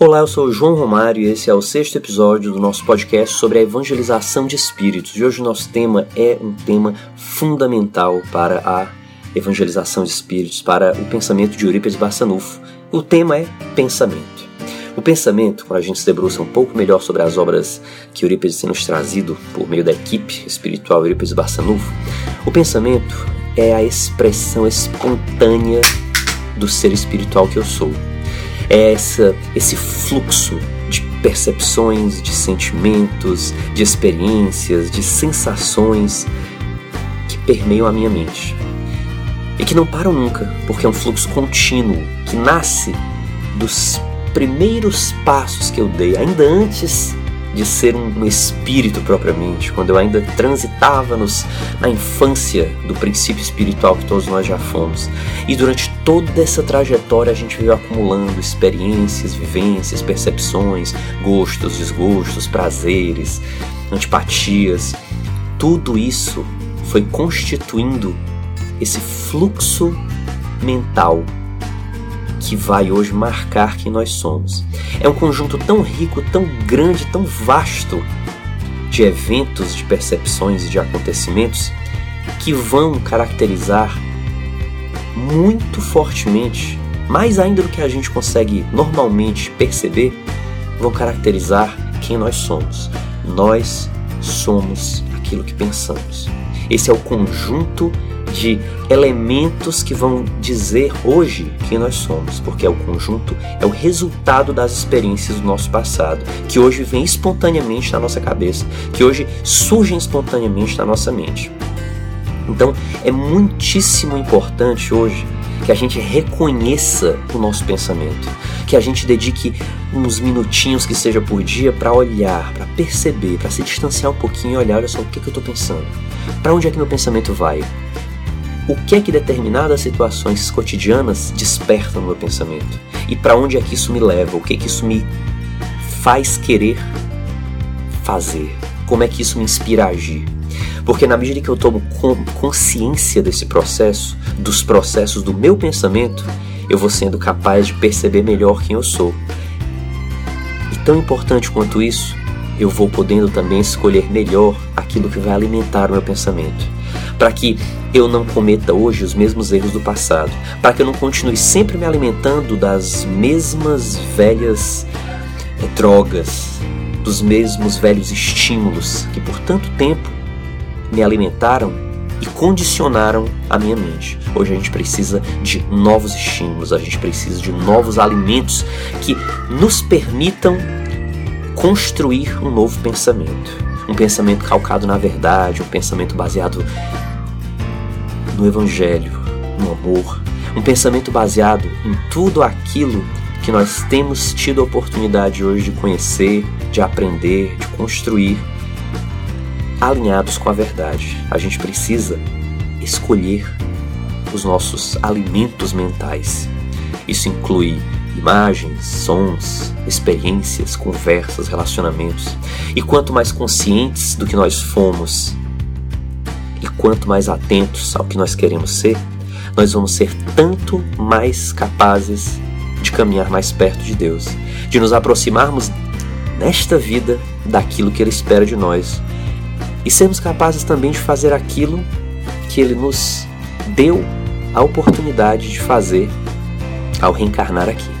Olá, eu sou o João Romário e esse é o sexto episódio do nosso podcast sobre a evangelização de espíritos. E hoje o nosso tema é um tema fundamental para a evangelização de espíritos, para o pensamento de Eurípides Barçanufo. O tema é pensamento. O pensamento, quando a gente se debruça um pouco melhor sobre as obras que Eurípides tem nos trazido por meio da equipe espiritual Eurípides Barçanufo, o pensamento é a expressão espontânea do ser espiritual que eu sou é essa, esse fluxo de percepções, de sentimentos, de experiências, de sensações que permeiam a minha mente. E que não param nunca, porque é um fluxo contínuo que nasce dos primeiros passos que eu dei, ainda antes de ser um espírito propriamente, quando eu ainda transitava nos, na infância do princípio espiritual que todos nós já fomos. E durante toda essa trajetória a gente veio acumulando experiências, vivências, percepções, gostos, desgostos, prazeres, antipatias. Tudo isso foi constituindo esse fluxo mental que vai hoje marcar quem nós somos. É um conjunto tão rico, tão grande, tão vasto de eventos, de percepções e de acontecimentos que vão caracterizar muito fortemente, mais ainda do que a gente consegue normalmente perceber, vão caracterizar quem nós somos. Nós somos aquilo que pensamos. Esse é o conjunto de elementos que vão dizer hoje quem nós somos, porque é o conjunto, é o resultado das experiências do nosso passado, que hoje vem espontaneamente na nossa cabeça, que hoje surgem espontaneamente na nossa mente. Então, é muitíssimo importante hoje que a gente reconheça o nosso pensamento, que a gente dedique uns minutinhos que seja por dia para olhar, para perceber, para se distanciar um pouquinho e olhar, olha só o que, que eu estou pensando, para onde é que meu pensamento vai, o que é que determinadas situações cotidianas despertam no meu pensamento e para onde é que isso me leva, o que é que isso me faz querer fazer, como é que isso me inspira a agir. Porque na medida que eu tomo consciência desse processo, dos processos do meu pensamento, eu vou sendo capaz de perceber melhor quem eu sou. E tão importante quanto isso, eu vou podendo também escolher melhor aquilo que vai alimentar o meu pensamento para que eu não cometa hoje os mesmos erros do passado, para que eu não continue sempre me alimentando das mesmas velhas é, drogas, dos mesmos velhos estímulos que por tanto tempo me alimentaram e condicionaram a minha mente. Hoje a gente precisa de novos estímulos, a gente precisa de novos alimentos que nos permitam construir um novo pensamento. Um pensamento calcado na verdade, um pensamento baseado no Evangelho, no amor, um pensamento baseado em tudo aquilo que nós temos tido a oportunidade hoje de conhecer, de aprender, de construir, alinhados com a verdade. A gente precisa escolher os nossos alimentos mentais. Isso inclui imagens, sons, experiências, conversas, relacionamentos. E quanto mais conscientes do que nós fomos e quanto mais atentos ao que nós queremos ser, nós vamos ser tanto mais capazes de caminhar mais perto de Deus, de nos aproximarmos nesta vida daquilo que Ele espera de nós e sermos capazes também de fazer aquilo que Ele nos deu a oportunidade de fazer ao reencarnar aqui.